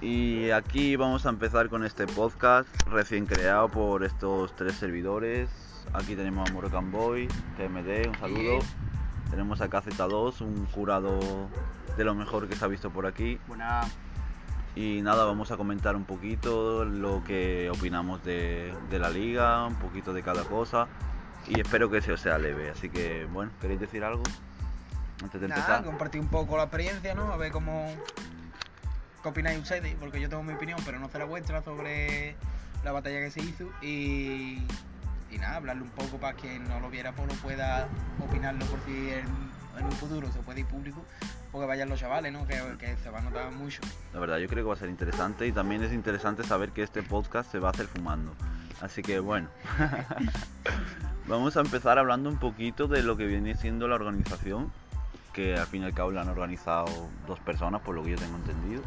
Y aquí vamos a empezar con este podcast recién creado por estos tres servidores. Aquí tenemos a Morgan Boy, TMD, un saludo. Tenemos a KZ2, un jurado de lo mejor que se ha visto por aquí. Buena. Y nada, vamos a comentar un poquito lo que opinamos de, de la liga, un poquito de cada cosa. Y espero que se os sea leve. Así que, bueno, ¿queréis decir algo? Antes de Nada, empezar. compartir un poco la experiencia, ¿no? A ver cómo. ¿Qué opináis ustedes? Porque yo tengo mi opinión, pero no sé la vuestra sobre la batalla que se hizo. Y. Y nada, hablarle un poco para quien no lo viera, pues lo pueda opinarlo por si en, un futuro se puede ir público. O que vayan los chavales, ¿no? Que se va a notar mucho. La verdad, yo creo que va a ser interesante y también es interesante saber que este podcast se va a hacer fumando. Así que bueno, vamos a empezar hablando un poquito de lo que viene siendo la organización, que al fin y al cabo la han organizado dos personas, por lo que yo tengo entendido,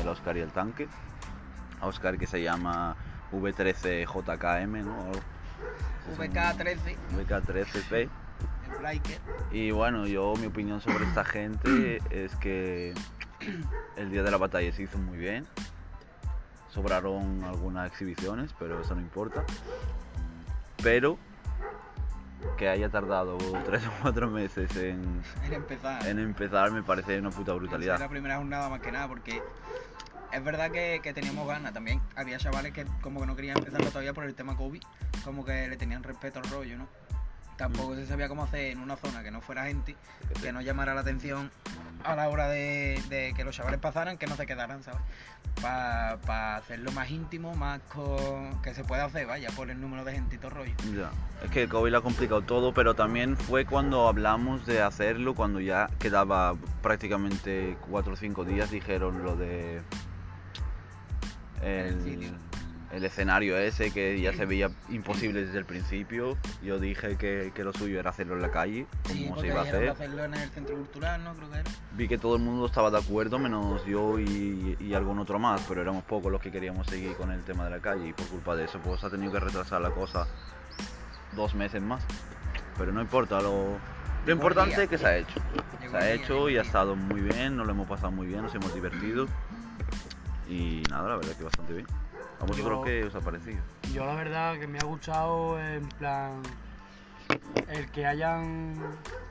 el Oscar y el Tanque. Oscar que se llama V13JKM, ¿no? Es un- VK13, VK13P. el Bliker. Y bueno, yo mi opinión sobre esta gente es que el día de la batalla se hizo muy bien. Sobraron algunas exhibiciones, pero eso no importa. Pero que haya tardado tres o cuatro meses en, En empezar. en empezar me parece una puta brutalidad. la primera jornada más que nada, porque es verdad que, que teníamos ganas también. Había chavales que como que no querían empezarlo todavía por el tema COVID, como que le tenían respeto al rollo, ¿no? Tampoco se sabía cómo hacer en una zona que no fuera gente, que no llamara la atención a la hora de, de que los chavales pasaran, que no se quedaran, ¿sabes? Para hacerlo más íntimo, más con, que se pueda hacer, vaya, por el número de gente y todo rollo. Ya. Es que el COVID lo ha complicado todo, pero también fue cuando hablamos de hacerlo, cuando ya quedaba prácticamente cuatro o cinco días, dijeron lo de El el, sitio. El escenario ese que ya se veía imposible desde el principio. Yo dije que, que lo suyo era hacerlo en la calle, como Sí, se iba a hacer. hacerlo en el centro cultural, ¿no? Creo que era. Vi que todo el mundo estaba de acuerdo, menos yo y, y algún otro más, pero éramos pocos los que queríamos seguir con el tema de la calle y por culpa de eso pues ha tenido que retrasar la cosa dos meses más. Pero no importa, lo, lo importante es que se ha hecho. Se ha hecho y ha estado muy bien, nos lo hemos pasado muy bien, nos hemos divertido. Y nada, la verdad que bastante bien. ¿A vosotros Yo- qué os ha parecido? Yo la verdad que me ha gustado en plan el que hayan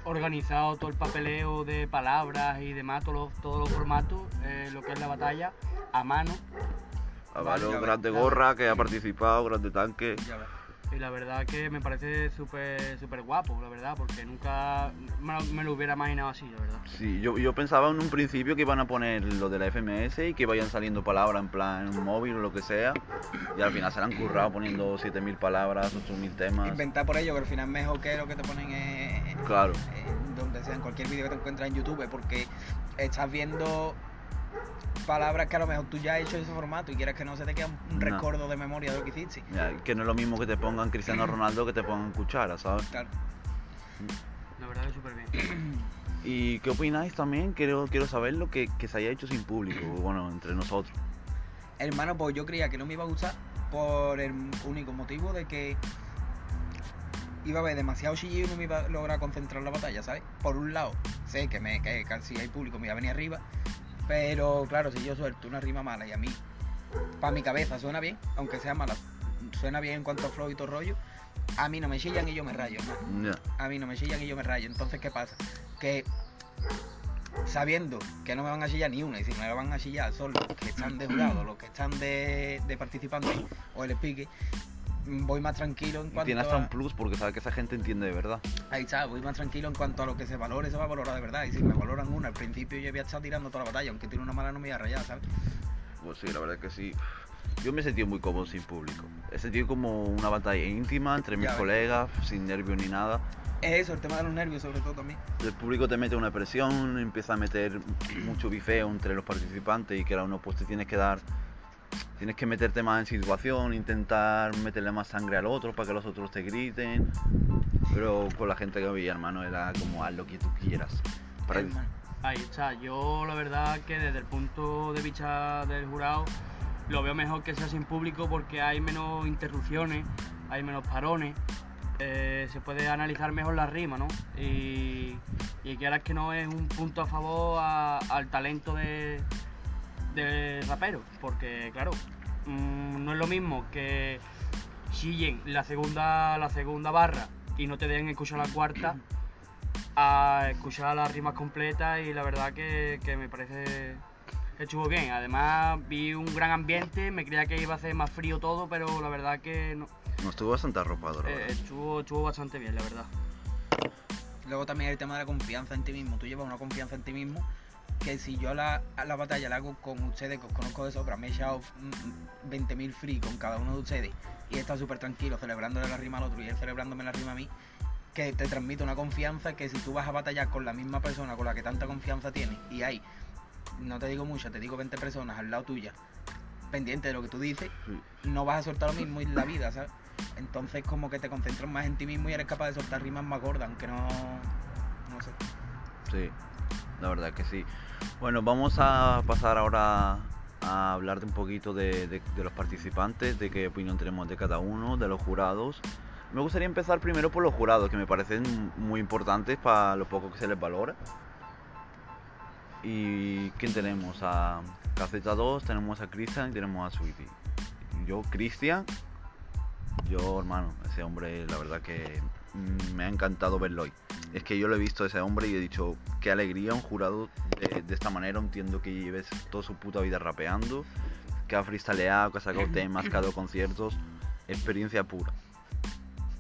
organizado todo el papeleo de palabras y demás, todos los, todos los formatos, eh, lo que es la batalla, a mano. A ves, Grande ya Gorra, que ha participado, Grande Tanque. Ya. Y la verdad que me parece súper súper guapo, la verdad, porque nunca me, lo- me lo hubiera imaginado así, la verdad. Sí, yo, yo pensaba en un principio que iban a poner lo de la FMS y que vayan saliendo palabras en plan en un móvil o lo que sea. Y al final se la han currado poniendo 7000 palabras, 8000 temas. Inventar por ello, que al final es mejor que lo que te ponen en, Claro. en donde sea, en cualquier vídeo que te encuentras en YouTube, porque estás viendo palabras que a lo mejor tú ya has hecho ese formato y quieres que no se te quede un- No. recuerdo de memoria de lo que hiciste. Ya, que no es lo mismo que te pongan Cristiano Ronaldo que te pongan cuchara, ¿sabes? Claro. La verdad que súper bien. ¿Y qué opináis también? Quiero, quiero saber lo que, que se haya hecho sin público, bueno, entre nosotros. Hermano, pues yo creía que no me iba a gustar por el único motivo de que iba a haber demasiado chillido y no me iba a lograr concentrar la batalla, ¿sabes? Por un lado, sé que, me, que, que si hay público me iba a venir arriba, pero claro, si yo suelto una rima mala y a mí, para mi cabeza suena bien, aunque sea mala, suena bien en cuanto a flow y todo rollo, a mí no me chillan y yo me rayo, ¿no? A mí no me chillan y yo me rayo. Entonces, ¿qué pasa? Que sabiendo que no me van a chillar ni una, y si me van a chillar son los que están de jurado, los que están de, de participantes o el mm, voy más tranquilo en cuanto tiene hasta a... un plus porque sabe que esa gente entiende de verdad. Ahí está, voy más tranquilo en cuanto a lo que se valore, se va a valorar de verdad. Y si me valoran una, al principio yo voy a estar tirando toda la batalla, aunque tiene una mala no me voy a rayar, ¿sabes? Pues sí, la verdad que sí. Yo me he sentido muy cómodo sin público. He sentido como una batalla íntima entre mis Ya ves. colegas, sin nervios ni nada. Es eso, el tema de los nervios sobre todo también. El público te mete una presión, empieza a meter mucho bifeo entre los participantes y que ahora uno pues te tienes que dar, tienes que meterte más en situación, intentar meterle más sangre al otro para que los otros te griten. Pero con la gente que había, hermano, era como haz lo que tú quieras. Para- Hermano. Ahí está, yo la verdad que desde el punto de vista del jurado lo veo mejor que sea sin público porque hay menos interrupciones, hay menos parones, eh, se puede analizar mejor la rima, ¿no? Y, y quieras que no es un punto a favor al talento de, de rapero, porque claro, mm, no es lo mismo que chillen la segunda, la segunda barra y no te dejen escuchar la cuarta a escuchar las rimas completas y la verdad que, que me parece que estuvo bien. Además vi un gran ambiente, me creía que iba a ser más frío todo, pero la verdad que no, No estuvo bastante arropado, la eh, verdad. estuvo, estuvo bastante bien, la verdad. Luego también el tema de la confianza en ti mismo. Tú llevas una confianza en ti mismo que si yo la, la batalla la hago con ustedes, que os conozco de sobra, me he echado mm, 20.000 free con cada uno de ustedes y he estado súper tranquilo celebrándole la rima al otro y él celebrándome la rima a mí, que te transmite una confianza que si tú vas a batallar con la misma persona con la que tanta confianza tienes y hay, no te digo mucho, te digo 20 personas al lado tuya, pendiente de lo que tú dices, Sí. no vas a soltar lo mismo en la vida, ¿sabes? Entonces como que te concentras más en ti mismo y eres capaz de soltar rimas más gordas, aunque no... No sé. Sí, la verdad que sí. Bueno, vamos a pasar ahora a hablar de un poquito de, los participantes, de qué opinión tenemos de cada uno, de los jurados. Me gustaría empezar primero por los jurados, que me parecen muy importantes para lo poco que se les valora. ¿Y quién tenemos? A Caseta 2, tenemos a Cristian y tenemos a Sweetie. Yo, Cristian, yo, hermano, ese hombre, la verdad que mm, me ha encantado verlo hoy. Es que yo lo he visto a ese hombre y he dicho, qué alegría un jurado de, de esta manera. Entiendo que lleves toda su puta vida rapeando, que ha freestyleado, que ha sacado temas, que ha dado conciertos. Experiencia pura.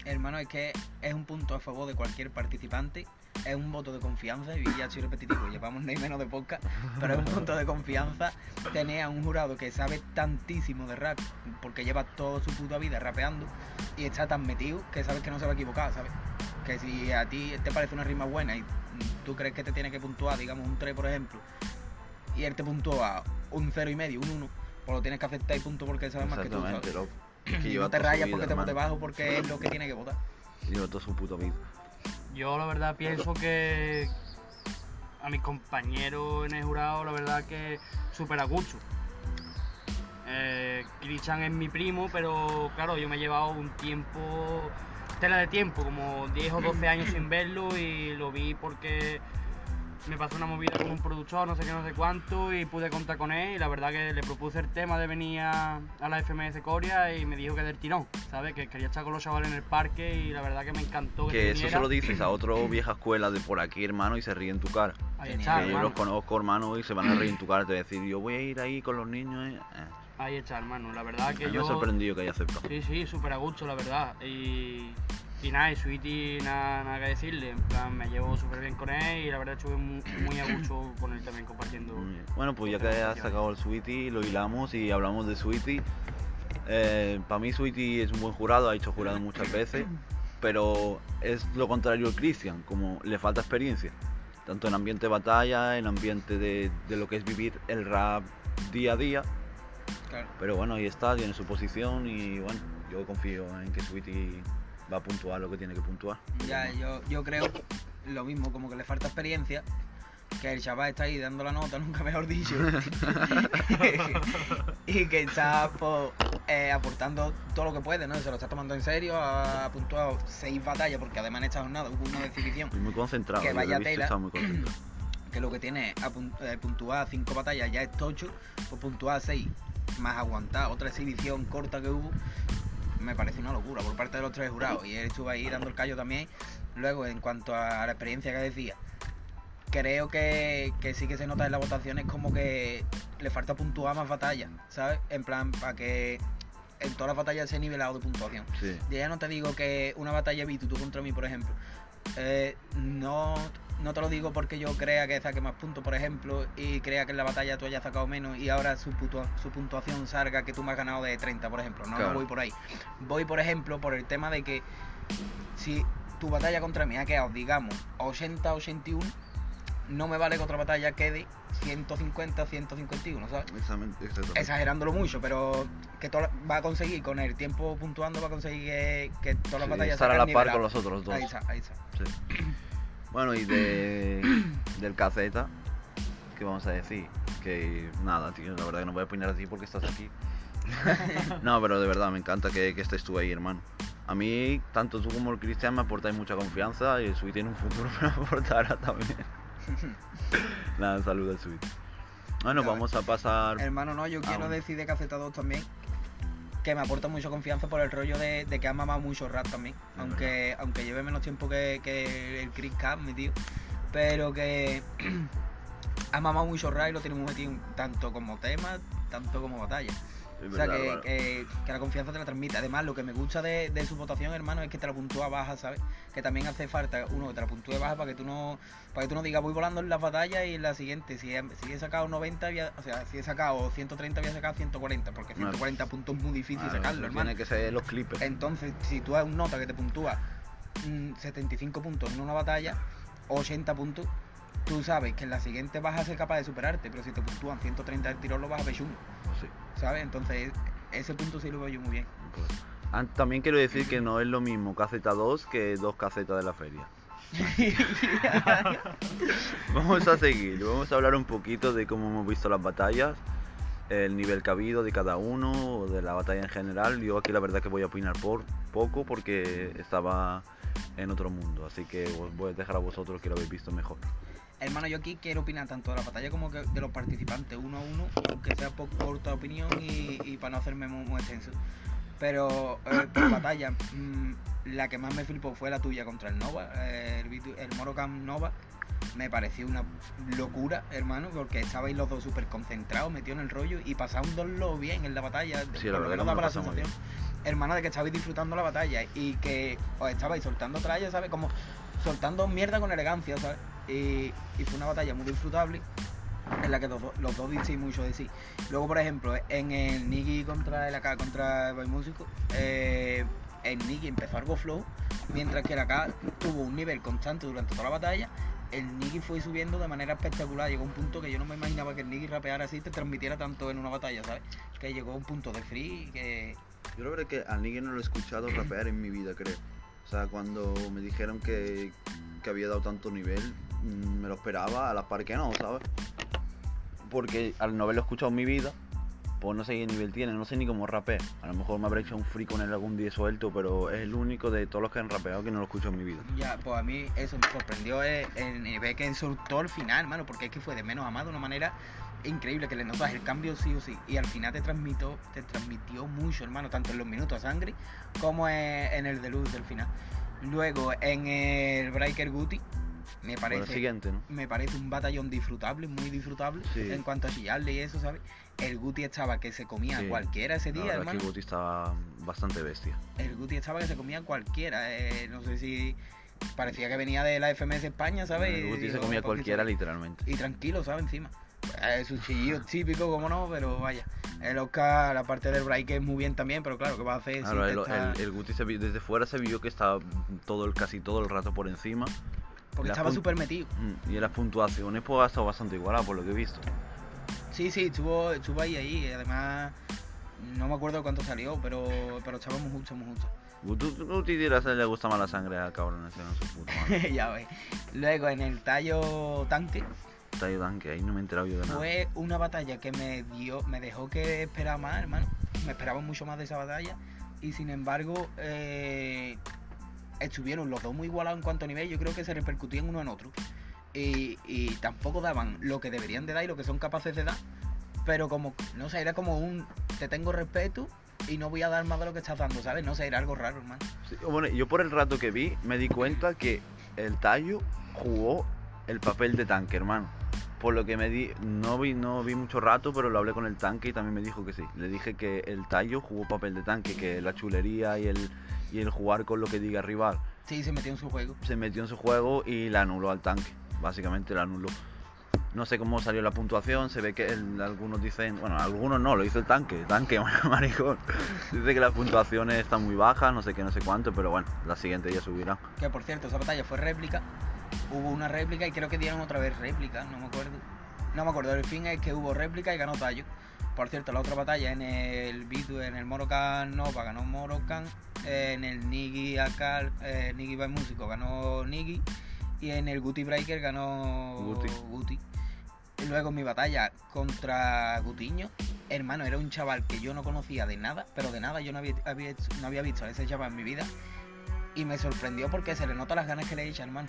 Hermano, es que es un punto a favor de cualquier participante, es un voto de confianza, y ya soy repetitivo, llevamos ni menos de podcast, pero es un punto de confianza tener a un jurado que sabe tantísimo de rap, porque lleva toda su puta vida rapeando, y está tan metido que sabes que no se va a equivocar, ¿sabes? Que si a ti te parece una rima buena y tú crees que te tiene que puntuar, digamos un 3 por ejemplo, y él te puntúa un 0 y medio, un 1, pues lo tienes que aceptar y punto porque sabe más que tú, ¿sabes? Exactamente, loco. Que no te rayas porque te vote bajo porque es lo que tiene que votar. Lleva toda su puta vida. Yo la verdad pienso que a mis compañeros en el jurado, la verdad que súper a gusto. Eh, es mi primo, pero claro, yo me he llevado un tiempo, tela de tiempo, como 10 o 12 años sin verlo y lo vi porque me pasó una movida con un productor, no sé qué, no sé cuánto, y pude contar con él y la verdad que le propuse el tema de venir a, a la FMS Coria y me dijo que del tirón, ¿sabes? Que quería estar con los chavales en el parque y la verdad que me encantó que, Que eso se lo dices a otro vieja escuela de por aquí, hermano, y se ríe en tu cara. Ahí está, Que yo los conozco, hermano, y se van a reír en tu cara. Te voy a decir, yo voy a ir ahí con los niños. eh. Ahí está, hermano. La verdad que a mí me yo. ha sorprendido que haya aceptado. Sí, sí, súper a gusto, la verdad. Y, y nada, y Sweetie, nada, nada que decirle. En plan, me llevo súper bien con él y la verdad estuve muy, muy a gusto con él también compartiendo. Bueno, pues ya que has sacado el Sweetie, lo hilamos y hablamos de Sweetie. para mí Sweetie es un buen jurado, ha hecho jurado muchas veces, pero es lo contrario al Christian, como le falta experiencia, tanto en ambiente de batalla, en ambiente de, de lo que es vivir el rap día a día, Claro. pero bueno, ahí está, tiene su posición y bueno, yo confío en que Sweetie va a puntuar lo que tiene que puntuar. Ya, yo, yo creo lo mismo, como que le falta experiencia, que el chaval está ahí dando la nota, nunca mejor dicho, y que está pues, eh, aportando todo lo que puede, ¿no? Se lo está tomando en serio, ha puntuado seis batallas, porque además en esta jornada hubo una de exhibición, Estoy muy concentrado, Que vaya visto y tela. estaba muy concentrado. que lo que tiene pun- eh, puntuar cinco batallas ya es tocho, pues puntuar seis, más aguantar otra exhibición corta que hubo, me parece una locura por parte de los tres jurados. Y él estuvo ahí dando el callo también. Luego, en cuanto a la experiencia que decía, creo que, que sí que se nota en las votaciones como que le falta puntuar más batallas, ¿sabes? En plan, para que en todas las batallas se nivelado de puntuación. Sí. Ya no te digo que una batalla Vitu, tú contra mí, por ejemplo, eh, no, no te lo digo porque yo crea que saque más puntos, por ejemplo, y crea que en la batalla tú hayas sacado menos y ahora su, puntua- su puntuación salga que tú me has ganado de 30, por ejemplo. No, no voy por ahí. Voy, por ejemplo, por el tema de que si tu batalla contra mí ha quedado, digamos, 80-81, no me vale que otra batalla quede 150-151, ¿sabes? Exactamente, exactamente. exagerándolo mucho, pero que toda- va a conseguir con el tiempo puntuando, va a conseguir que, que todas las Sí, batallas estar a la par con los otros dos. Ahí está, ahí está. Sí. Bueno, y de, del caseta, ¿qué vamos a decir? Que nada, tío, la verdad que no voy a opinar a ti porque estás aquí. no, pero de verdad, me encanta que, que estés tú ahí, hermano. A mí, tanto tú como el Cristian me aportáis mucha confianza y el Sweet en un futuro me aportará también. Nada, saluda al Sweet. Bueno, vamos a pasar. Hermano, no, yo quiero decir de Caceta 2 también que me aporta mucha confianza por el rollo de, de que ha mamado mucho rap también. Aunque, aunque lleve menos tiempo que, que el Chris Cap, mi tío. Pero que ha mamado mucho rap y lo tenemos metido tanto como tema, tanto como batalla. O sea, que, que- que la confianza te la transmite. Además, lo que me gusta de, de su votación, hermano, es que te la puntúa baja, ¿sabes? Que también hace falta uno que te la puntúe baja para que tú no para que tú no digas voy volando en las batallas y en la siguiente, si he, si he sacado 90, voy a- o sea, si he sacado 130, voy a sacar 140, porque No. 140 puntos es muy difícil sacarlo, hermano. Tiene que ser los clippers. Entonces, si tú has un nota que te puntúa mm, 75 puntos en una batalla, 80 puntos, tú sabes que en la siguiente vas a ser capaz de superarte, pero si te puntúan 130 del tirón, lo vas a ver chungo, Sí. ¿sabes? Entonces, ese punto sí lo veo yo muy bien. Pues, an- También quiero decir que no es lo mismo caseta 2 que dos casetas de la feria. Vamos a seguir, vamos a hablar un poquito de cómo hemos visto las batallas, el nivel habido de cada uno, de la batalla en general. Yo aquí la verdad que voy a opinar por poco porque estaba en otro mundo, así que os voy a dejar a vosotros que lo habéis visto mejor. Hermano, yo aquí quiero opinar tanto de la batalla como que de los participantes uno a uno, aunque sea por corta opinión y, y para no hacerme muy, muy extenso. Pero eh, por batalla, mm, la que más me flipó fue la tuya contra el Nova, eh, el, el Morocam Nova. Me pareció una locura, hermano, porque estabais los dos súper concentrados, metidos en el rollo y pasándolo bien en la batalla. Sí, la lo verdad daba lo la sensación, hermano, de que estabais disfrutando la batalla y que os estabais soltando trallas, ¿sabes? Como soltando mierda con elegancia, ¿sabes? Y, fue una batalla muy disfrutable en la que los, los dos disteis mucho de sí. Luego, por ejemplo, en el Niki contra el AK contra el Músico, eh, el Niki empezó algo flow, mientras que el AK tuvo un nivel constante durante toda la batalla. El Niki fue subiendo de manera espectacular. Llegó a un punto que yo no me imaginaba que el Niki rapeara así, te transmitiera tanto en una batalla, ¿sabes? Que llegó a un punto de free que. Yo la verdad que a Nigel no lo he escuchado rapear en mi vida, creo. Cuando me dijeron que, había dado tanto nivel, mm, me lo esperaba, a la par que no, ¿sabes? Porque al no haberlo escuchado en mi vida, pues no sé qué nivel tiene, no sé ni cómo rapea. A lo mejor me habré hecho un free con él algún día suelto, pero es el único de todos los que han rapeado que no lo escucho en mi vida. Ya, pues a mí eso me sorprendió eh, el nivel que soltó al final, hermano, porque es que fue de menos a más de una manera increíble, que le notas el cambio sí o sí. Y al final te transmitió, te transmitió mucho, hermano, tanto en los minutos a sangre como en, el de luz del final. Luego en el Breaker Guti, me el parece, siguiente, ¿no? me parece un batallón disfrutable, muy disfrutable, Sí. en cuanto a chillarle y eso, ¿sabes? El Guti estaba que se comía Sí. cualquiera ese día, hermano. que Guti estaba bastante bestia. El Guti estaba que se comía cualquiera. eh, no sé si parecía que venía de la FMS España, ¿sabes? El Y Guti se comía "Porque cualquiera sabe". literalmente. Y tranquilo, ¿sabes? Encima. Es un chillillo típico, como no, pero vaya. El Oscar, la parte del break es muy bien también, pero claro, ¿qué va a hacer? Claro, el, está- el- el Guti se desde fuera se vio que estaba todo el, casi todo el rato por encima. Porque estaba súper metido. Mm, Y en las puntuaciones pues ha estado bastante igualado por lo que he visto. Sí, sí, estuvo, estuvo ahí, ahí. Además, no me acuerdo cuánto salió, pero, pero estábamos justo, muy justo. Guti Guti dirá se le gusta más la sangre al cabrón ese, no su puta madre. ya ves. Luego, en el tallo tanque, Que ahí no me he enterado yo de nada. Fue una batalla que me dio, me dejó que esperar más, hermano. Me esperaba mucho más de esa batalla. Y sin embargo, eh, estuvieron los dos muy igualados en cuanto a nivel. Yo creo que se repercutían uno en otro. Y, y tampoco daban lo que deberían de dar y lo que son capaces de dar. Pero como, no sé, era como un, te tengo respeto y no voy a dar más de lo que estás dando, ¿sabes? No sé, era algo raro, hermano. Sí, bueno, yo por el rato que vi me di cuenta que el Tallo jugó el papel de tanque, hermano. Por lo que me di, no vi, no vi mucho rato, pero lo hablé con el tanque y también me dijo que sí. Le dije que el Tallo jugó papel de tanque, que la chulería y el, y el jugar con lo que diga rival Sí, se metió en su juego. se metió en su juego y la anuló al tanque. Básicamente la anuló. No sé cómo salió la puntuación, se ve que el- algunos dicen, bueno, algunos no, lo hizo el tanque, el tanque, maricón. Dice que las puntuaciones están muy bajas, no sé qué, no sé cuánto, pero bueno, la siguiente ya subirá. Que por cierto, esa batalla fue réplica. Hubo una réplica y creo que dieron otra vez réplica, no me acuerdo. No me acuerdo, el fin es que hubo réplica y ganó Tallo. Por cierto, la otra batalla en el Bitu, en el Morocan Nova ganó Morocan. En el Nigi Akal, eh, Nigi by Músico ganó Nigi. Y en el Guti Breaker ganó Guti. Guti. Y luego mi batalla contra Gutiño, hermano, era un chaval que yo no conocía de nada, pero de nada, yo no había, había- no había visto a ese chaval en mi vida. Y me sorprendió porque se le nota las ganas que le echa, hermano.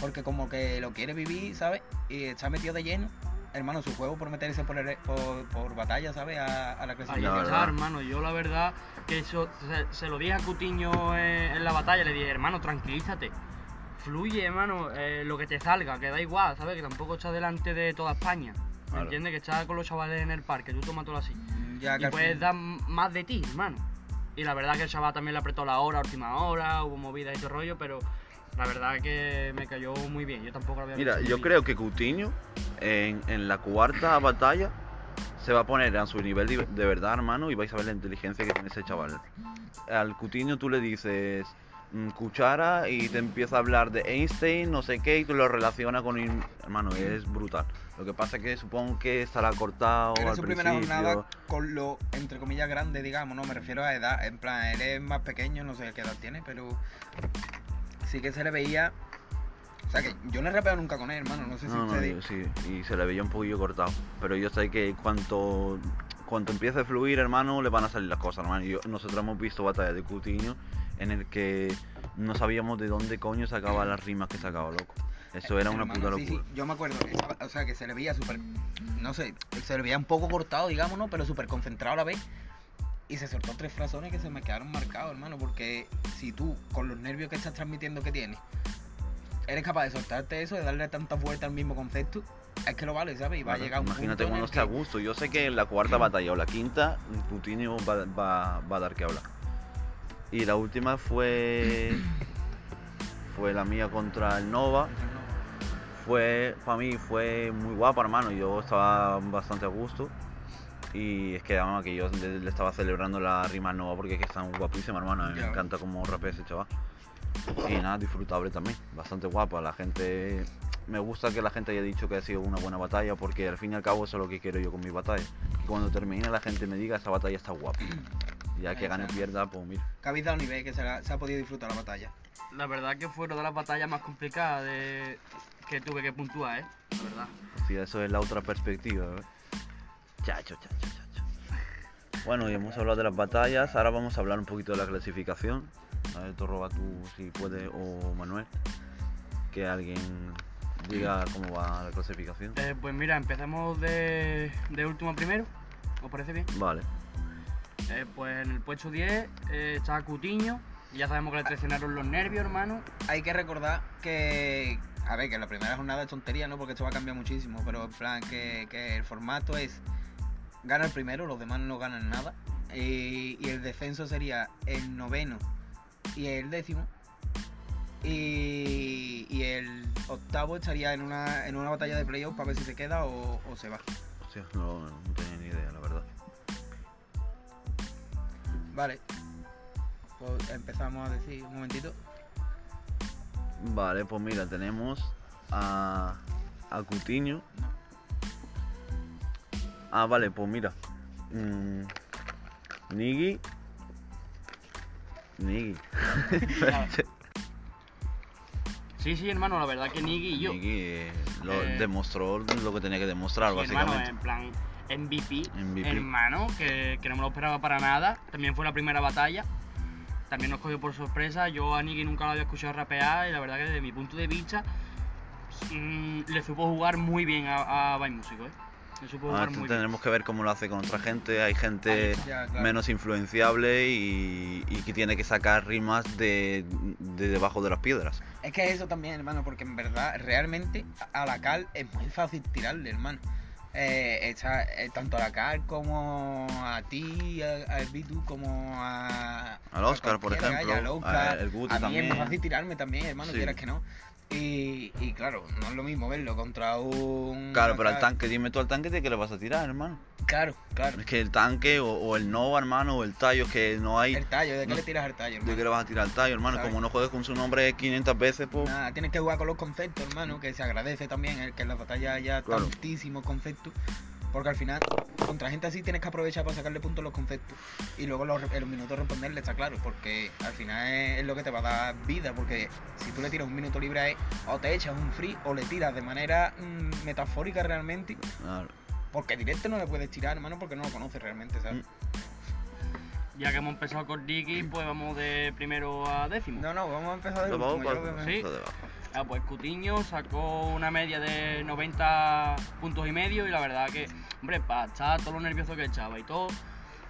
Porque como que lo quiere vivir, ¿sabes? Y está metido de lleno hermano, su juego por meterse por, el- por, por batalla, ¿sabes? A, a la clasificación. está, verdad. hermano. Yo la verdad que eso se, se lo dije a Cutiño en, en la batalla, le dije, hermano, tranquilízate. Fluye, hermano, eh, lo que te salga, que da igual, ¿sabes? Que tampoco estás delante de toda España. ¿Me Claro. entiendes? Que estás con los chavales en el parque, tú tómatelo así. Ya que Y puedes dar más de ti, hermano. Y la verdad que el chaval también le apretó la hora, última hora, hubo movidas y todo rollo, pero la verdad que me cayó muy bien. Yo tampoco lo había Mira, yo creo que Coutinho en, en la cuarta batalla se va a poner a su nivel de, de verdad, hermano, y vais a ver la inteligencia que tiene ese chaval. Al Coutinho tú le dices mm, cuchara y te empieza a hablar de Einstein, no sé qué, y tú lo relaciona con... in- Hermano, es brutal. Lo que pasa es que supongo que estará cortado al su primera jornada con lo, entre comillas, grande, digamos, no me refiero a edad. En plan, él es más pequeño, no sé qué edad tiene, pero sí que se le veía. O sea, que yo no he rapeado nunca con él, hermano, no sé si no, yo sí, y se le veía un poquillo cortado. Pero yo sé que cuanto, cuanto empiece a fluir, hermano, le van a salir las cosas, hermano. Yo- nosotros hemos visto batallas de Coutinho en el que no sabíamos de dónde coño sacaba las rimas que sacaba, loco. Eso era una Hermano, puta locura. sí, yo me acuerdo, o sea, que se le veía súper, no sé, se le veía un poco cortado, digamos, ¿no? Pero súper concentrado a la vez. Y se soltó tres frasones que se me quedaron marcados, hermano, porque si tú, con los nervios que estás transmitiendo que tienes, eres capaz de soltarte eso, de darle tantas vueltas al mismo concepto, es que lo vale, ¿sabes? Y va a llegar un Imagínate punto cuando el esté a gusto. Yo sé que en la cuarta batalla o la quinta, Coutinho va, va- va a dar que hablar. Y la última fue. Fue la mía contra el Nova. fue para mí fue muy guapa hermano yo estaba bastante a gusto y es que vamos, que yo le, le estaba celebrando la rima nueva porque es que están guapísimas hermano a mí me encanta cómo rapea ese chaval y nada disfrutable también bastante guapa la gente me gusta que la gente haya dicho que ha sido una buena batalla porque al fin y al cabo eso es lo que quiero yo con mi batalla que cuando termine la gente me diga esa batalla está guapa y ya que gane o pierda pues mira que habéis dado nivel, que se, ha- se ha podido disfrutar la batalla. La verdad que fue una de las batallas más complicadas de... que tuve que puntuar, ¿eh? La verdad. Sí, eso es la otra perspectiva. ¿eh? Chacho, chacho, chacho. Bueno, y hemos hablado de las batallas, ahora vamos a hablar un poquito de la clasificación. A ver, tú roba tú si puede, o Manuel, que alguien diga cómo va la clasificación. Eh, pues mira, empezamos de, de último a primero. ¿Os parece bien? Vale, Eh, pues en el puesto 10 eh, está Cutiño. Y ya sabemos que le traicionaron los nervios, hermano. Hay que recordar que, a ver, que la primera jornada es tontería, ¿no? Porque esto va a cambiar muchísimo, pero en plan que, que el formato es gana el primero, los demás no ganan nada. Y, y el descenso sería el noveno y el décimo. Y, y el octavo estaría en una, en una batalla de playoff para ver si se queda o, o se va. hostia, no, no tenía ni idea, la verdad. Vale. Pues empezamos a decir un momentito. Vale, pues mira, tenemos a, a Coutinho. Ah, vale, pues mira. Mm, Nigi. Nigi. Sí, sí, hermano, la verdad que Niggy y yo. Nigi eh, lo, Eh, demostró lo que tenía que demostrar, Sí, hermano, básicamente. en plan MVP, MVP. hermano, que, que no me lo esperaba para nada. También fue la primera batalla. También nos cogió por sorpresa. Yo a Niggy nunca lo había escuchado rapear y la verdad que desde mi punto de vista mm, le supo jugar muy bien a, a Músico, ¿eh? Ah, tenemos que ver cómo lo hace con otra gente. Hay gente Ya, claro. menos influenciable y, y que tiene que sacar rimas de, de debajo de las piedras. Es que eso también, hermano, porque en verdad, realmente a la cal es muy fácil tirarle, hermano. Eh, está- eh, tanto a la cal como a ti, a- al Bitu, como a. Al Oscar, por cualquiera, ejemplo, al Oscar. a el a mí también. es muy fácil tirarme también, hermano, Sí. quieras que no. Y, y claro, no es lo mismo verlo contra un. Claro, pero al tanque, dime tú al tanque de qué le vas a tirar, hermano. Claro, claro. Es que el tanque o, o el Nova, hermano, o el tallo, que no hay. El tallo, ¿de qué no- le tiras al tallo, ¿De hermano? qué le vas a tirar al tallo, hermano? ¿Sabes? Como no juegues con su nombre 500 veces, pues. Nada, tienes que jugar con los conceptos, hermano, que se agradece también que en las batallas haya Claro. tantísimos conceptos. Porque al final, contra gente así tienes que aprovechar para sacarle puntos los conceptos. Y luego los, en los minutos responderle, está claro. Porque al final es, es lo que te va a dar vida. Porque si tú le tiras un minuto libre a él, o te echas un free, o le tiras de manera mm, metafórica realmente. Claro. Porque directo no le puedes tirar, hermano, porque no lo conoces realmente, ¿sabes? Ya que hemos empezado con Niggy, pues vamos de primero a décimo. No, no, vamos a empezar de Lo vamos último, yo lo veo Sí. lo de abajo. Ah, pues Cutiño sacó una media de 90 puntos y medio y la verdad que, hombre, para estar todo lo nervioso que echaba y todo,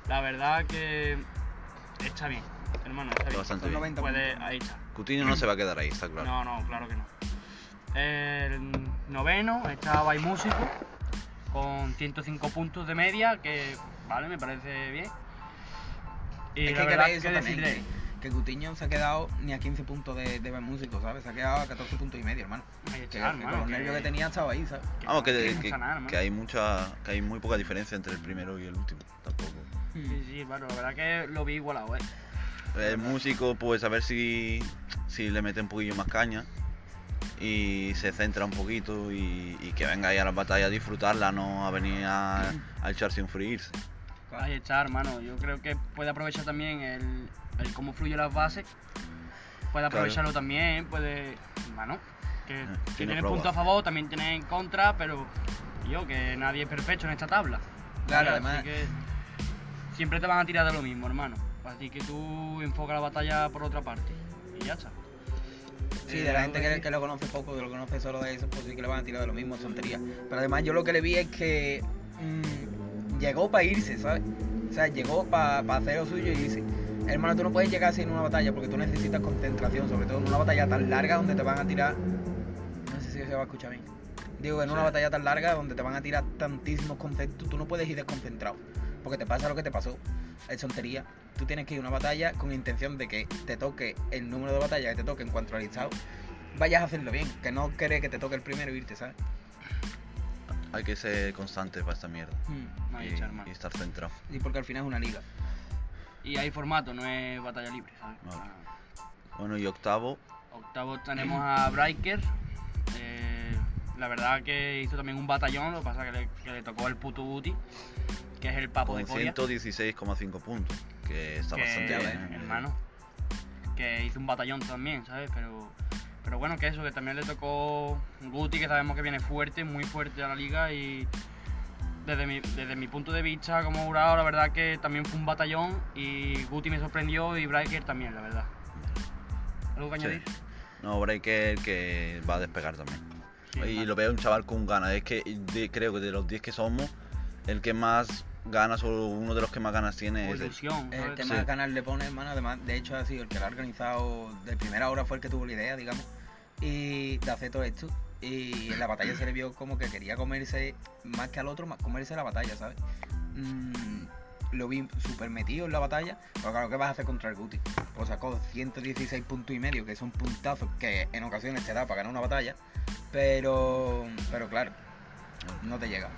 la verdad que está bien, hermano, está bien. bastante bien. 90 Puede, ahí está. Coutinho no se va a quedar ahí, está claro. No, no, claro que no. El noveno está Bay Músico con 105 puntos de media, que vale, me parece bien. Y es la que hay que verdad, que, Coutinho se ha quedado ni a 15 puntos de, de músico, ¿sabes? Se ha quedado a 14 puntos y medio, hermano. Ahí Que, hermano, con los nervios que tenía estaba ahí, ¿sabes? que Vamos, que, que- sanar, que hay mucha, que hay muy poca diferencia entre el primero y el último, tampoco. Sí, sí, bueno, la verdad que lo vi igualado, eh. El músico, pues a ver si, si le mete un poquillo más caña y se centra un poquito y, y que venga ahí a la batalla a disfrutarla, no a venir a, a echarse un freírse. Claro. Está, hermano. Yo creo que puede aprovechar también el, el cómo fluyen las bases. Puede Claro. aprovecharlo también, puede. Hermano, que, Eh, tiene tiene proba. punto a favor, también tiene en contra, pero yo, que nadie es perfecto en esta tabla. Claro, ¿vale? además- Así que siempre te van a tirar de lo mismo, hermano. Así que tú enfoca la batalla por otra parte. Y ya está. Sí, Eh, de la algo gente que que, sí. que lo conoce poco, que lo conoce solo de eso, pues sí que le van a tirar de lo mismo, tontería. Pero además yo lo que le vi es que mm, llegó para irse, ¿sabes? O sea, llegó para hacer lo suyo y irse. Hermano, tú no puedes llegar así en una batalla porque tú necesitas concentración, sobre todo en una batalla tan larga donde te van a tirar... No sé si se va a escuchar bien. Digo, en una batalla tan larga donde te van a tirar tantísimos conceptos, tú no puedes ir desconcentrado. Porque te pasa lo que te pasó. Es tontería. Tú tienes que ir a una batalla con intención de que te toque el número de batallas que te toque en cuanto al listado. Vayas a hacerlo bien. Que no querés que te toque el primero y irte, ¿sabes? Hay que ser constante para esta mierda Ahí y, está, hermano. y estar centrado. Y porque al final es una liga. Y hay formato, no es batalla libre, ¿sabes? Ah. Bueno, y octavo, Octavo tenemos a Briker. eh, la verdad que hizo también un batallón, lo que pasa que le, que le tocó el puto Buti, que es el papo con de Coria. 116,5 puntos, que está que, bastante bien. ¿eh? hermano, que hizo un batallón también, ¿sabes? Pero, pero bueno, que eso, que también le tocó Guti, que sabemos que viene fuerte, muy fuerte a la liga y desde mi, desde mi punto de vista como jurado, la verdad que también fue un batallón y Guti me sorprendió y Briker también, la verdad. ¿Algo que Sí. añadir? No, Breaker que va a despegar también. Sí, y lo veo un chaval con ganas. Es que de- creo que de los 10 que somos, el que más ganas o uno de los que más ganas tiene es ilusión, El ¿sabes? que Sí. más ganas le pone, hermano. Además, de hecho, ha sido el que lo ha organizado de primera hora, fue el que tuvo la idea, digamos. Y de hacer todo esto. Y en la batalla se le vio como que quería comerse, más que al otro, más comerse la batalla, ¿sabes? Mm, lo vi súper metido en la batalla. Pero claro, ¿qué vas a hacer contra el Guti? Pues sacó 116 puntos y medio, que son puntazos que en ocasiones te da para ganar una batalla. Pero, pero claro, no te llega.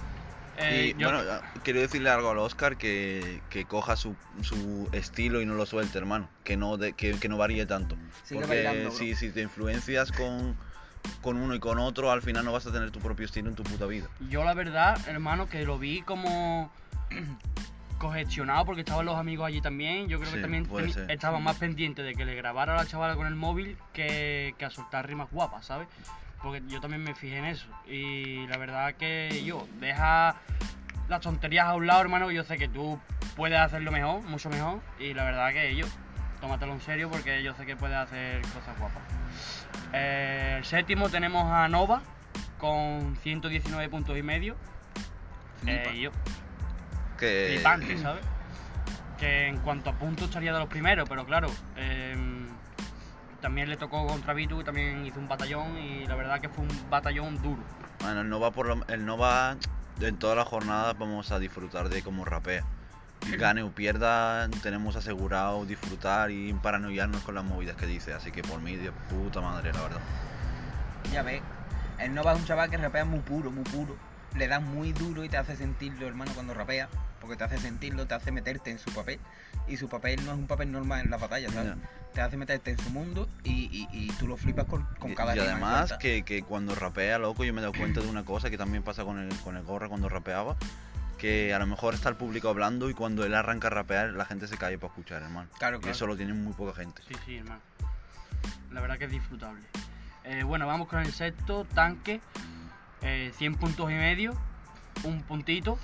Eh, y yo- bueno, quiero decirle algo al Oscar que, que coja su, su estilo y no lo suelte, hermano. Que no, de- que, que no varíe tanto. Sigue Porque bailando, si, si te influencias con, con uno y con otro, al final no vas a tener tu propio estilo en tu puta vida. Yo la verdad, hermano, que lo vi como congestionado porque estaban los amigos allí también. Yo creo Sí, que también puede teni- ser. estaba más pendiente de que le grabara a la chavala con el móvil que, que a soltar rimas guapas, ¿sabes? Porque yo también me fijé en eso. Y la verdad que yo, deja las tonterías a un lado, hermano, yo sé que tú puedes hacerlo mejor, mucho mejor. Y la verdad que yo, tómatelo en serio porque yo sé que puedes hacer cosas guapas. Eh, el séptimo tenemos a Nova con 119 puntos y medio. Eh, y yo, Que, flipante, ¿sabes? Que en cuanto a puntos estaría de los primeros, pero claro, em, también le tocó contra Vitu también hizo un batallón y la verdad que fue un batallón duro. Bueno, el Nova, por lo, el Nova en toda la jornada vamos a disfrutar de cómo rapea. Gane o pierda, tenemos asegurado disfrutar y paranoiarnos con las movidas que dice. Así que por mí, de puta madre, la verdad. Ya ves, el Nova es un chaval que rapea muy puro, muy puro. Le da muy duro y te hace sentirlo, hermano, cuando rapea. Porque te hace sentirlo, te hace meterte en su papel. Y su papel no es un papel normal en la batalla, ¿sabes? Te hace meterte en su mundo y, y- y tú lo flipas con, con Y- cada y rima además que, que cuando rapea, loco, yo me he dado cuenta de una cosa que también pasa con el, con el Gorra cuando rapeaba. Que a lo mejor está el público hablando y cuando él arranca a rapear, la gente se cae para escuchar, hermano. Claro, Y claro. eso lo tiene muy poca gente. Sí, sí, hermano. La verdad que es disfrutable. Eh, bueno, vamos con el sexto, tanque. eh, 100 puntos y medio. Un puntito.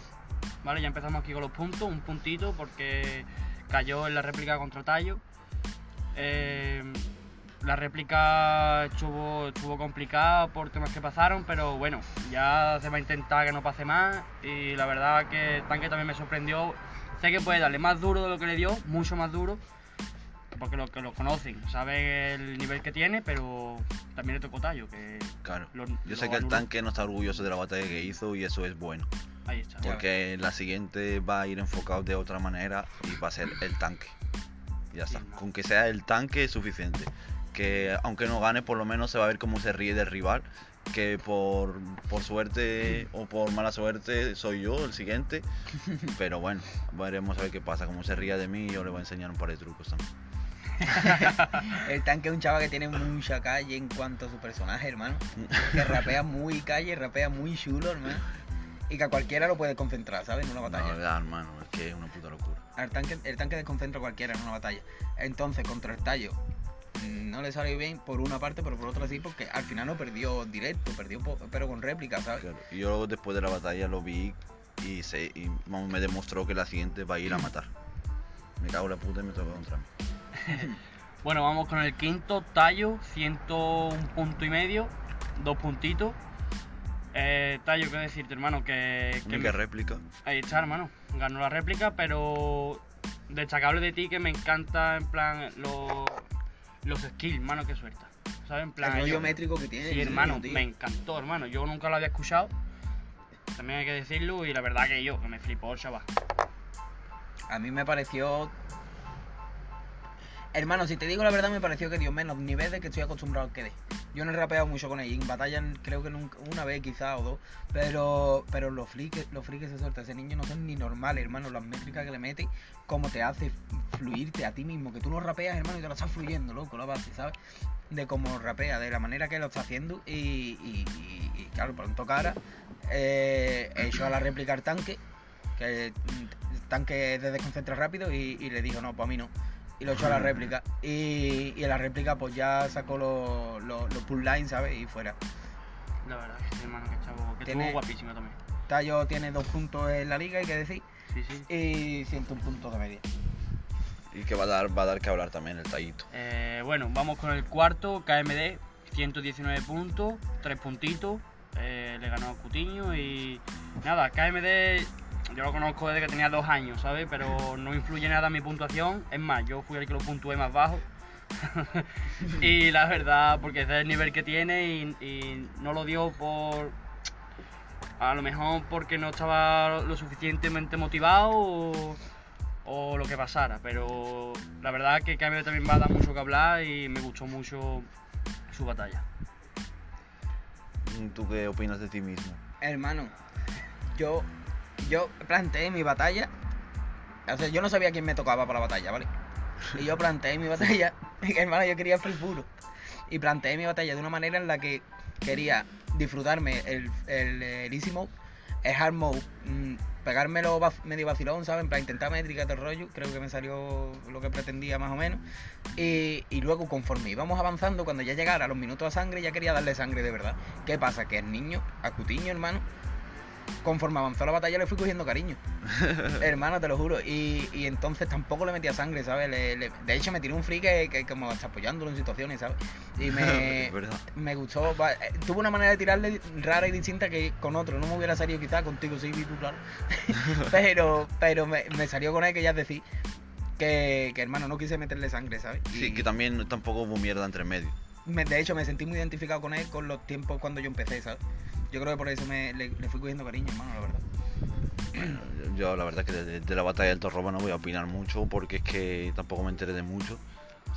Vale, ya empezamos aquí con los puntos. Un puntito porque cayó en la réplica contra Tallo. Eh, la réplica estuvo, estuvo complicada por temas que pasaron, pero bueno, ya se va a intentar que no pase más. Y la verdad que el tanque también me sorprendió. Sé que puede darle más duro de lo que le dio, mucho más duro, porque los que lo conocen saben el nivel que tiene, pero también le tocó tallo. Que Claro. lo- Yo lo sé que el tanque no está orgulloso de la batalla que hizo y eso es bueno. Ahí está. Porque la siguiente va a ir enfocado de otra manera y va a ser el tanque. Ya está. Con que sea el tanque es suficiente. Que aunque no gane, por lo menos se va a ver cómo se ríe del rival. Que por, por suerte o por mala suerte soy yo el siguiente. Pero bueno, veremos a ver qué pasa. Como se ría de mí, yo le voy a enseñar un par de trucos también. El tanque es un chaval que tiene mucha calle en cuanto a su personaje, hermano. Que rapea muy calle, rapea muy chulo, hermano. Y que a cualquiera lo puede concentrar, ¿sabes? En una No, batalla. verdad, hermano, es que es una puta locura. Al tanque, el tanque desconcentra a cualquiera en una batalla. Entonces, contra el tallo, no le salió bien por una parte, pero por otra sí, porque al final no perdió directo, perdió pero con réplica, ¿sabes? Claro. Y yo después de la batalla lo vi y, se, y vamos, me demostró que la siguiente va a ir a matar. Me cago en la puta y me toca contra mí. Bueno, vamos con el quinto, Tallo, 101 punto y medio, dos puntitos. Eh, Tallo, ¿qué decirte, hermano? Que, que me- réplica. ahí está, hermano. Ganó la réplica, pero destacable de ti que me encanta, en plan, los, los skills, hermano, que suelta. ¿Sabes? En plan, El rollo métrico que tiene. Sí, hermano, tío. me encantó, hermano. Yo nunca lo había escuchado. También hay que decirlo, y la verdad que yo, que me flipó el chaval. A mí me pareció. Hermano, si te digo la verdad, me pareció que dio menos nivel de que estoy acostumbrado que dé. Yo no he rapeado mucho con él. En batalla creo que nunca, una vez quizá o dos. Pero pero los fliques, los fliques se suelta. Ese niño no son ni normales, hermano. Las métricas que le mete, cómo te hace fluirte a ti mismo. Que tú lo rapeas, hermano, y te lo estás fluyendo, loco, la base, ¿sabes? De cómo rapea, de la manera que lo está haciendo. Y, claro, pronto cara. Eh, he hecho a la réplica al tanque. Que tanque de desconcentra rápido y, y le dijo, no, pues a mí no. Y lo echó a la réplica. Y, y en la réplica pues ya sacó los, los, los pull lines, ¿sabes? Y fuera. La verdad que sí, hermano, que chavo, que Tiene- estuvo guapísimo también. Tallo tiene dos puntos en la liga, hay que decir. Sí, sí. Y 101 puntos de media. Y que va a dar, va a dar que hablar también el tallito. Eh, bueno, vamos con el cuarto, KMD, 119 puntos, 3 puntitos. eh, le ganó a Cutiño y nada, KMD yo lo conozco desde que tenía dos años, ¿sabes? Pero no influye nada en mi puntuación. Es más, yo fui el que lo puntué más bajo. y la verdad, porque ese es el nivel que tiene y, y no lo dio por... A lo mejor porque no estaba lo suficientemente motivado o, o lo que pasara, pero la verdad que KMD también va a dar mucho que hablar y me gustó mucho su batalla. ¿Tú qué opinas de ti mismo? Hermano, yo, yo planteé mi batalla. O sea, yo no sabía quién me tocaba para la batalla, ¿vale? Y yo planteé mi batalla. hermano, yo quería free puro. Y planteé mi batalla de una manera en la que quería disfrutarme el, el, el easy mode, el hard mode, mm, pegármelo medio vacilón, ¿sabes? En plan, intentar métrica de rollo. Creo que me salió lo que pretendía más o menos. Y, y luego, conforme íbamos avanzando, cuando ya llegara los minutos a sangre, ya quería darle sangre de verdad. ¿Qué pasa? Que el niño, a hermano, conforme avanzó la batalla le fui cogiendo cariño. hermano, te lo juro. Y, y entonces tampoco le metía sangre, ¿sabes? Le- le- de hecho, me tiró un free que, que como hasta apoyándolo en situaciones, ¿sabes? Y me, me gustó. eh, Tuvo una manera de tirarle rara y distinta que con otro. No me hubiera salido quizás contigo, sí, tú, claro. pero pero me, me salió con él que ya es decir que, que, hermano, no quise meterle sangre, ¿sabes? Sí, que también tampoco hubo mierda entre medio. Me- de hecho, me sentí muy identificado con él con los tiempos cuando yo empecé, ¿sabes? Yo creo que por eso me, le, le fui cogiendo cariño, hermano, la verdad. Yo la verdad que de, de la batalla del Torroba no voy a opinar mucho porque es que tampoco me enteré de mucho,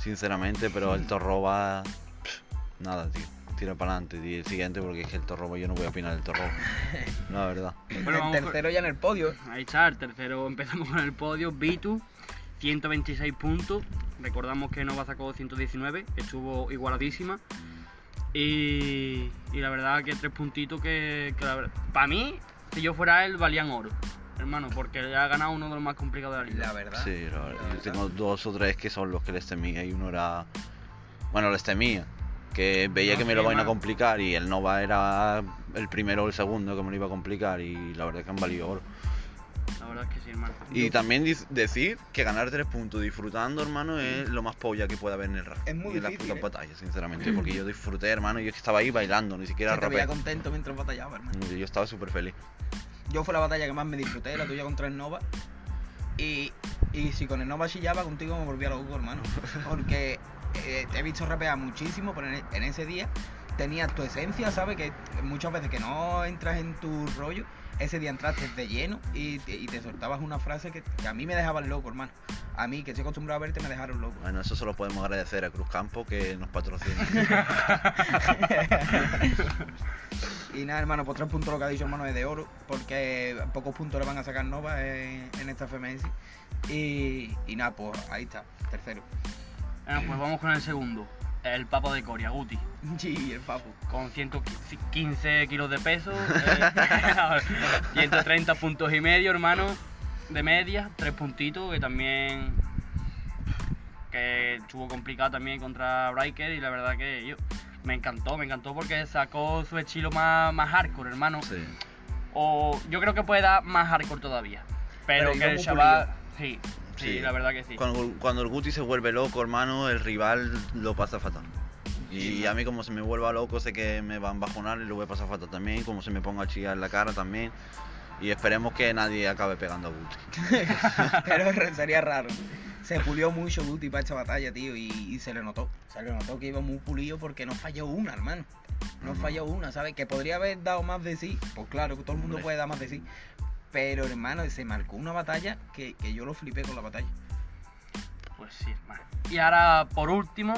sinceramente, pero el Torroba, pff, nada, tío. Tira para adelante, y el siguiente porque es que el Torroba yo no voy a opinar del Torroba. No, la verdad. Bueno, el tercero ya en el podio. Ahí está, el tercero empezamos con el podio, Bitu, 126 puntos. Recordamos que Nova sacó 119, que estuvo igualadísima. Y, y la verdad que tres puntitos que, para mí, si yo fuera él, valían oro, hermano, porque ya ha ganado uno de los más complicados de la liga. La verdad. Sí, la verdad. La Yo verdad. tengo dos o tres que son los que les temía y uno era. Bueno, les temía. Que veía No, que me sí, lo iban a complicar y el Nova era el primero o el segundo que me lo iba a complicar y la verdad que han valido oro. La verdad es que sí, hermano. Y también decir que ganar tres puntos disfrutando, hermano, es lo más polla que puede haber en el rap. Es muy y en las difícil, putas ¿eh? batallas, sinceramente. Porque yo disfruté, hermano, y yo estaba ahí bailando, ni siquiera Se te veía rapé. contento mientras batallaba, hermano. Yo estaba súper feliz. Yo fue la batalla que más me disfruté, la tuya contra el Nova. Y, y si con el Nova chillaba, contigo me volvía loco, hermano. Porque eh, te he visto rapear muchísimo, pero en, en ese día tenías tu esencia, ¿sabes? Que muchas veces que no entras en tu rollo, ese día entraste de lleno y te, y te soltabas una frase que, que a mí me dejaban loco, hermano. A mí, que estoy acostumbrado a verte, me dejaron loco. Bueno, eso solo podemos agradecer a Cruz Campo que nos patrocina. Y nada, hermano, por tres puntos lo que ha dicho hermano es de oro, porque pocos puntos le van a sacar Nova en, en esta FMS. Y, y nada, pues ahí está, tercero. Bueno, pues vamos con el segundo. El Papo de Coria, Guti. Sí, el papu. Con 115 kilos de peso, eh, 130 puntos y medio, hermano, de media, tres puntitos, que también que estuvo complicado también contra Briker y la verdad que yo me encantó, me encantó porque sacó su estilo más, más hardcore, hermano. Sí. O yo creo que puede dar más hardcore todavía. Pero, Pero que el chaval, sí, sí, Sí. la verdad que sí. Cuando, cuando el Guti se vuelve loco, hermano, el rival lo pasa fatal. Y a mí como se me vuelva loco, sé que me van a bajonar y lo voy a pasar fatal también. Como se me ponga a chillar en la cara también. Y esperemos que nadie acabe pegando a Guti. Pero sería raro. Se pulió mucho Guti para esta batalla, tío, y, y se le notó. Se le notó que iba muy pulido porque no falló una, hermano. No falló una, ¿sabes? Que podría haber dado más de sí. Pues claro, que todo el mundo Hombre. puede dar más de sí. Pero, hermano, se marcó una batalla que, que yo lo flipé con la batalla. Pues sí, hermano. Y ahora, por último,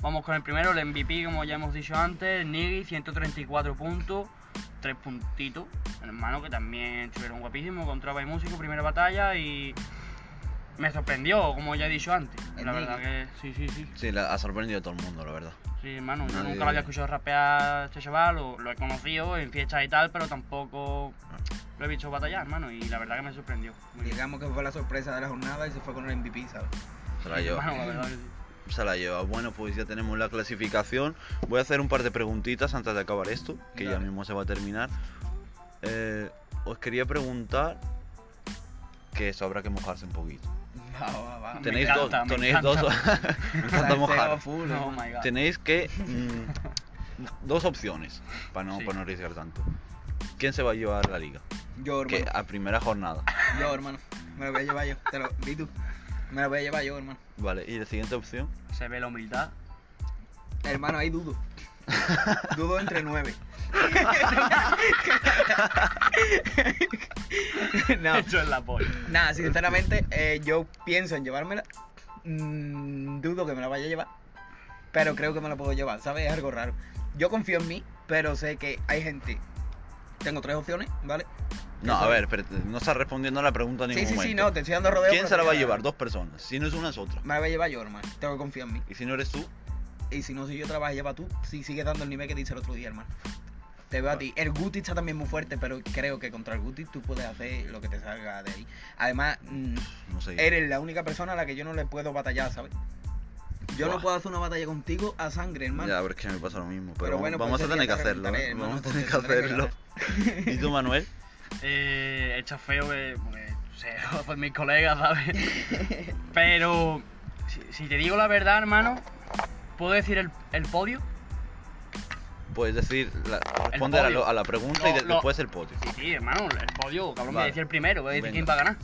vamos con el primero, el MVP, como ya hemos dicho antes, Niggy, 134 puntos, 3 puntitos, hermano, que también estuvieron guapísimos contra Bay Músico, primera batalla, y me sorprendió, como ya he dicho antes. La verdad que sí, sí, sí. Sí, la- ha sorprendido a todo el mundo, la verdad. Sí, hermano, yo nunca lo había escuchado rapear a este chaval, lo, lo he conocido en fiestas y tal, pero tampoco lo he visto batallar, hermano, y la verdad que me sorprendió. Muy bien. Digamos que fue la sorpresa de la jornada y se fue con el MVP, ¿sabes? Se la lleva. Hermano, la verdad que sí. Se la lleva. Bueno, pues ya tenemos la clasificación. Voy a hacer un par de preguntitas antes de acabar esto, que ya mismo se va a terminar. Eh, os quería preguntar que eso habrá que mojarse un poquito. Va, va, va. Me Tenéis encanta, dos, tenéis dos, me encanta mojar. full, Oh. Tenéis que mm, dos opciones para no, Sí. para no arriesgar tanto. ¿Quién se va a llevar la liga? Yo, hermano. Que a primera jornada. Yo, hermano. Me lo voy a llevar yo. Te lo vi tú. Me lo voy a llevar yo, hermano. Vale, y la siguiente opción. Se ve la humildad. Hermano, ahí dudo. dudo entre nueve. no, Eso es la polla. nada, sinceramente, eh, yo pienso en llevármela. Mm, dudo que me la vaya a llevar. Pero creo que me la puedo llevar, ¿sabes? Es algo raro. Yo confío en mí, pero sé que hay gente. Tengo tres opciones, ¿vale? No, a ver, pero no estás respondiendo a la pregunta en Sí, ningún sí, sí, momento. no, te estoy dando rodeo. ¿Quién pero se la va a llevar? Dos personas. Si no es una, es otra. Me la voy a llevar yo, hermano. Tengo que confiar en mí. Y si no eres tú, Y si no, si yo te la vas a llevar tú, si sigues dando el nivel que dice el otro día, hermano. Te veo a ti. El Guti está también muy fuerte, pero creo que contra el Guti tú puedes hacer lo que te salga de ahí. Además, mm, no sé. eres la única persona a la que yo no le puedo batallar, ¿sabes? Yo no puedo hacer una batalla contigo a sangre, hermano. Ya, a ver que me pasa lo mismo. Pero, Pero bueno, vamos pues a tener que hacerlo. ¿eh? hermano, Vamos a tener que hacerlo. ¿Y tú, Manuel? Eh, echa feo que, porque, o sea, por mis colegas, ¿sabes? Pero, si, si te digo la verdad, hermano, ¿puedo decir el, el podio? Puedes decir, la- responder a, podio. lo- a la pregunta y Lo- de- lo- después el podio. Sí, sí, hermano, el podio, cabrón, Vale. me decía el primero, voy a decir Venga. quién va a ganar.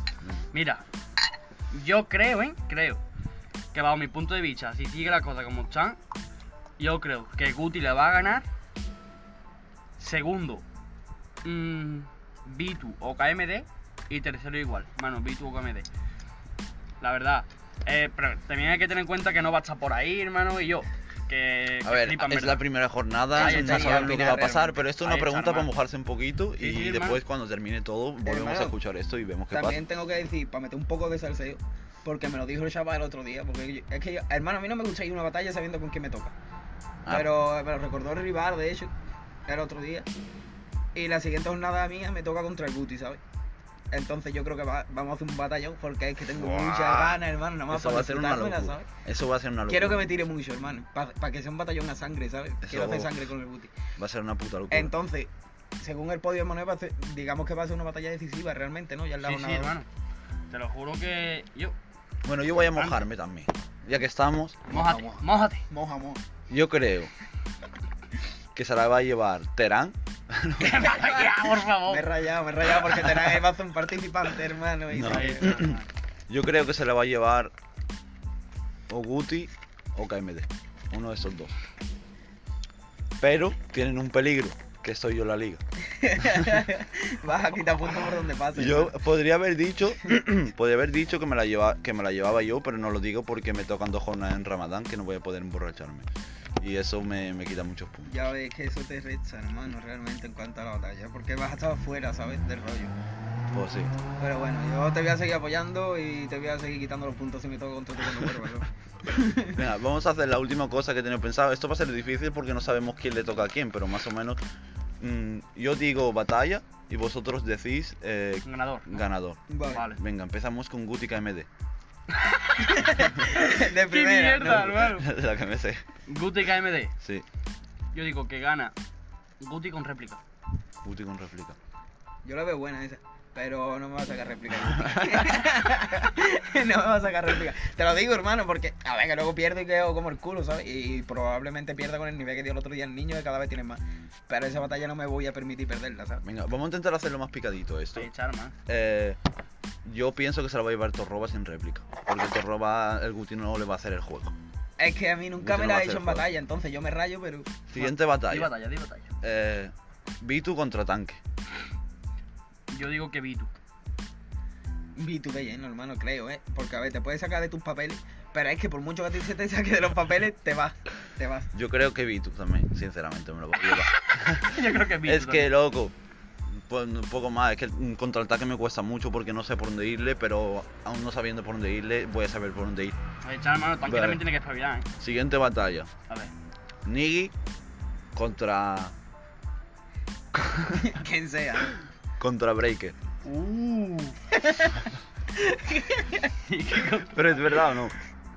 Mira, yo creo, ¿eh? Creo que bajo mi punto de vista, si sigue la cosa como están, yo creo que Guti le va a ganar. Segundo, mm, Bitu o KMD. Y tercero igual, mano, Bitu o KMD. La verdad. Eh, pero también hay que tener en cuenta que no va a estar por ahí, hermano, y yo. Que, A que ver, flipan, es ¿verdad? la primera jornada, no sabemos lo que va a pasar, pero esto es una pregunta para mojarse un poquito Sí, y sí, después hermano. cuando termine todo volvemos Hermano, a escuchar esto y vemos qué También tengo que decir, para meter un poco de salseo, porque me lo dijo el chaval el otro día, porque yo- es que, yo- hermano, a mí no me gusta ir a una batalla sabiendo con quién me toca. Ah. Pero me lo recordó el rival, de hecho, el otro día. Y la siguiente jornada mía me toca contra el Guti, ¿sabes? Entonces yo creo que va- vamos a hacer un batallón porque es que tengo Buah. muchas ganas, hermano, nada más Eso para va a ser una locura. ¿sabes? Eso va a ser una locura. Quiero que me tire mucho, hermano, para que sea un batallón a sangre, ¿sabes? Eso- Quiero hacer sangre con el Guti. Va a ser una puta locura. Entonces, según el podio de Monet, va a ser- digamos que va a ser una batalla decisiva realmente, ¿no? Ya en la Sí, sí, hermano. Te lo juro que yo. Bueno, yo voy a mojarme también. Ya que estamos, Mójate, moja. mójate. Moja, moja. yo creo que se la va a llevar Terán. Ya, por favor. Me he rayado, me he rayado porque Terán es un participante, hermano. Y No. se-. Yo creo que se la va a llevar o Guti o KMD. Uno de esos dos. Pero tienen un peligro, que soy yo la liga. Vas a quitar puntos por donde pase. Yo podría haber dicho, podría haber dicho que me la lleva, que me la llevaba yo, pero no lo digo porque me tocan dos jornadas en Ramadán que no voy a poder emborracharme. Y eso me, me quita muchos puntos. Ya ves que eso te resta, hermano, realmente en cuanto a la batalla. Porque vas a estar fuera, ¿sabes? Del rollo. Pues sí. Pero bueno, yo te voy a seguir apoyando y te voy a seguir quitando los puntos si me toco contra ti cuando vuelva. Venga, vamos a hacer la última cosa que tenía pensado. Esto va a ser difícil porque no sabemos quién le toca a quién, pero más o menos mm, yo digo batalla y vosotros decís eh, Ganador. ganador. Vale. Vale. Venga, empezamos con Guti KMD. De ¡Qué primera. mierda, ¿no? hermano! De la que me sé. Guti KMD. Sí, Yo digo que gana Guti con réplica. Guti con réplica. Yo la veo buena esa. Pero no me va a sacar réplica. no me va a sacar réplica. Te lo digo, hermano, porque a ver, que luego pierdo y quedo como el culo, ¿sabes? Y probablemente pierda con el nivel que dio el otro día el niño, que cada vez tiene más. Pero esa batalla no me voy a permitir perderla, ¿sabes? Venga, vamos a intentar hacerlo más picadito esto. Sí, charma. Eh, yo pienso que se la va a llevar Torroba sin réplica. Porque Torroba, el Guti no le va a hacer el juego. Es que a mí nunca me la a he hecho en batalla, entonces yo me rayo, pero. Siguiente Di batalla. batalla, di batalla. Eh, Vitu contra tanque. Yo digo que Vitu. Vi tu de lleno, hermano, creo, ¿eh? Porque a ver, te puedes sacar de tus papeles, pero es que por mucho que a ti se te saque de los papeles, te vas. Te vas. Yo creo que Vitu también, sinceramente, me lo voy a llevar. Yo creo que Vitu. es que, loco, pues, un poco más. Es que el contraataque me cuesta mucho porque no sé por dónde irle, pero aún no sabiendo por dónde irle, voy a saber por dónde ir. tanque Vale. también tiene que espabilar, ¿eh? Siguiente batalla. A ver. Nigi contra, Quien sea. Contra Breaker. Uh. Pero es verdad o no.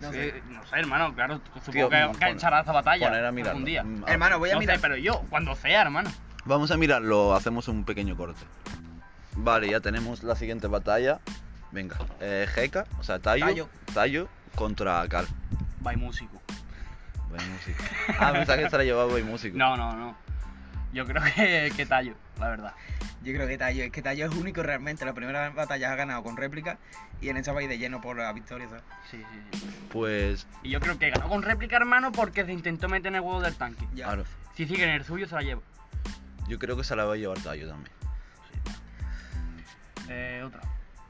No Sí, sé. no sé, hermano, claro, supongo Tío, que, echará esa batalla Poner a mirarlo. algún día. Mm, Hermano, voy a no mirar. sé, pero yo, cuando sea, hermano. Vamos a mirarlo, hacemos un pequeño corte. Vale, ya tenemos la siguiente batalla. Venga, eh, Heka, o sea, Tayo, Tayo. Tayo contra Cal. By músico. Buen músico. Ah, pensaba que se la llevaba Buen músico. No, no, no. Yo creo que, que tallo, la verdad. Yo creo que Tayo, es que Tayo es único realmente. La primera batalla ha ganado con réplica y en esa va a ir de lleno por la victoria, ¿sabes? Sí, sí, sí. Pues, Y yo creo que ganó con réplica, hermano, porque se intentó meter en el huevo del tanque. Ya. claro, Si sigue en el suyo, se la lleva. yo creo que se la va a llevar Tayo también. Eh, otra.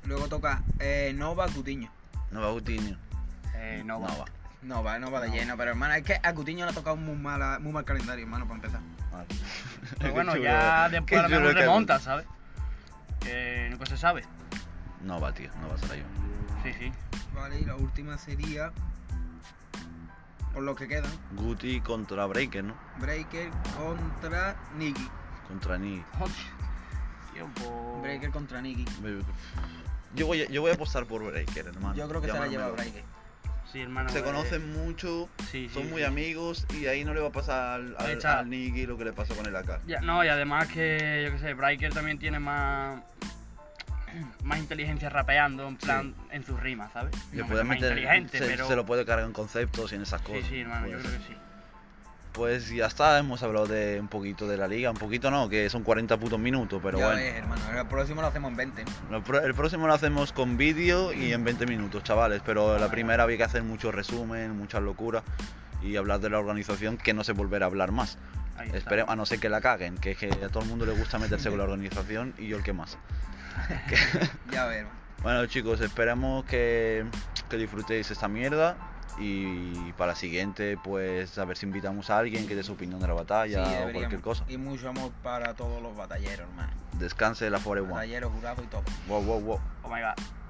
Luego toca eh, Nova Cutiño. No va Coutinho. Eh, no va. No va. De No. lleno, pero hermano, es que a Cutiño le ha tocado muy, mala, muy mal calendario, hermano, para empezar. Vale. Pero bueno, chulo, ya después a lo mejor que- remonta, ¿sabes? Que nunca se sabe. No va, tío, no va a ser yo. Sí, sí. Vale, y la última sería. Por lo que quedan, Guti contra Breaker, ¿no? Breaker contra Niki. Contra. Tío, pues- Breaker contra Niki. Yo voy, a, yo voy a apostar por Breaker, hermano. Yo creo que se la lleva Breaker. Sí, hermano. Se conocen mucho, sí, son sí, muy sí. amigos y ahí no le va a pasar al, al, Nigi lo que le pasó con el AK. Ya, no, y además que, yo qué sé, Breaker también tiene más más inteligencia rapeando, en plan, en sus rimas, ¿sabes? Le No, puede más meter, inteligente, se, pero... se lo puede cargar en conceptos y en esas Sí, cosas. sí, hermano, yo creo que sí. Pues ya está, hemos hablado de un poquito de la liga, un poquito no, que son 40 putos minutos, pero ya bueno. ves, hermano. El próximo lo hacemos en 20. ¿no? Lo pro- El próximo lo hacemos con vídeo y en 20 minutos, chavales, pero la primera había que hacer mucho resumen, muchas locuras y hablar de la organización que no se volverá a hablar más. Esperemos, a no ser que la caguen, que, es que a todo el mundo le gusta meterse con la organización y yo el que más. Ya hermano. Bueno chicos, esperamos que, que disfrutéis esta mierda y para la siguiente pues a ver si invitamos a alguien que dé su opinión de la batalla Sí, o cualquier cosa. Y mucho amor para todos los batalleros, hermano. Descanse la Forever One. Batalleros, jurados y todo. Wow, wow, wow. Oh my god.